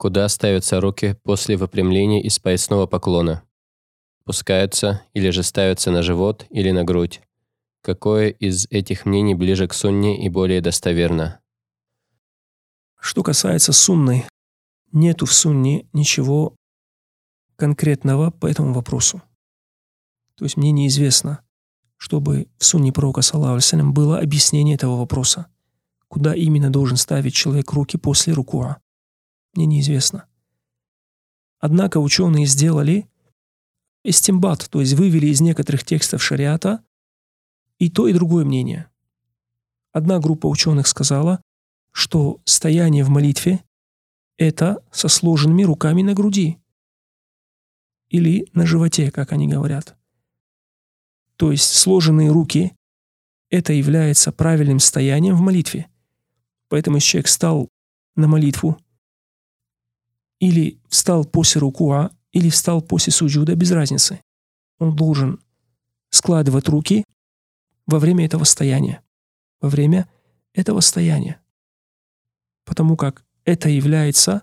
Куда ставятся руки после выпрямления из поясного поклона? Пускаются или же ставятся на живот или на грудь? Какое из этих мнений ближе к сунне и более достоверно? Что касается сунны, нету в сунне ничего конкретного по этому вопросу. То есть мне неизвестно, чтобы в сунне пророка, саллаху было объяснение этого вопроса. Куда именно должен ставить человек руки после рукуа? Мне неизвестно. Однако ученые сделали эстимбат, то есть вывели из некоторых текстов шариата и то, и другое мнение. Одна группа ученых сказала, что стояние в молитве – это со сложенными руками на груди или на животе, как они говорят. То есть сложенные руки – это является правильным стоянием в молитве. Поэтому если человек встал на молитву или встал после рукуа, или встал после суджуда, без разницы. Он должен складывать руки во время этого стояния. Во время этого стояния. Потому как это является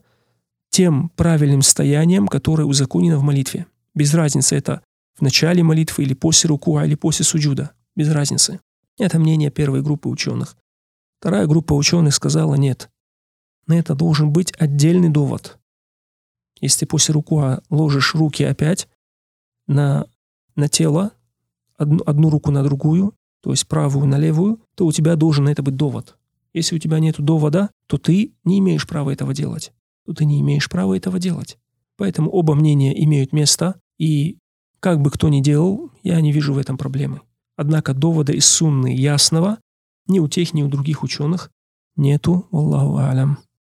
тем правильным стоянием, которое узаконено в молитве. Без разницы, это в начале молитвы или после рукуа, или после суджуда. Без разницы. Это мнение первой группы ученых. Вторая группа ученых сказала нет. На это должен быть отдельный довод. Если ты после рукуа ложишь руки опять на, на тело, одну, одну руку на другую, то есть правую на левую, то у тебя должен на это быть довод. Если у тебя нет довода, то ты не имеешь права этого делать. То ты не имеешь права этого делать. Поэтому оба мнения имеют место, и как бы кто ни делал, я не вижу в этом проблемы. Однако довода из сунны ясного ни у тех, ни у других ученых нету, Аллаху алям.